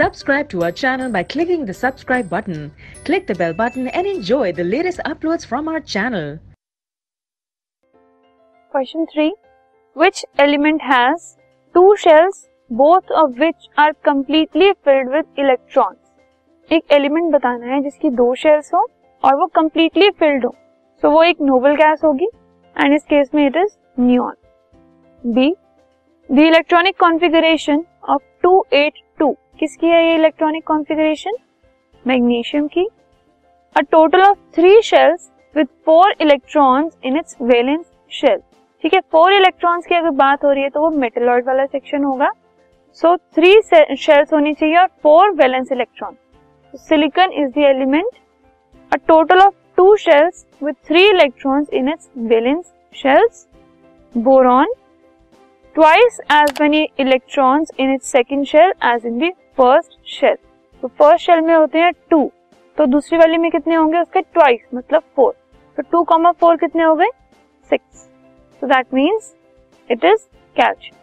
Subscribe to our channel by clicking the subscribe button. Click the bell button and enjoy the latest uploads from our channel. Question 3 Which element has two shells, both of which are completely filled with electrons? एक element बताना है जिसकी दो shells हो और वो completely filled हो सो so, वो एक नोबल गैस होगी एंड इस केस में it is neon be the electronic configuration of 282 किसकी है ये इलेक्ट्रॉनिक कॉन्फ़िगरेशन मैग्नीशियम की। A total of three shells with four electrons in its valence shell ठीक है फोर इलेक्ट्रॉन्स की अगर बात हो रही है तो वो मेटलॉइड वाला सेक्शन होगा। सो थ्री शेल्स होनी चाहिए और four valence electron silicon is the element a total of two shells with three electrons in its valence shells boron twice as many electrons in its second shell as in the first shell तो first shell में होते हैं to तो दूसरी वाली में कितने होंगे उसके ट्वाइस मतलब फोर तो टू कॉमा फोर कितने हो गए? Six so that means it is calcium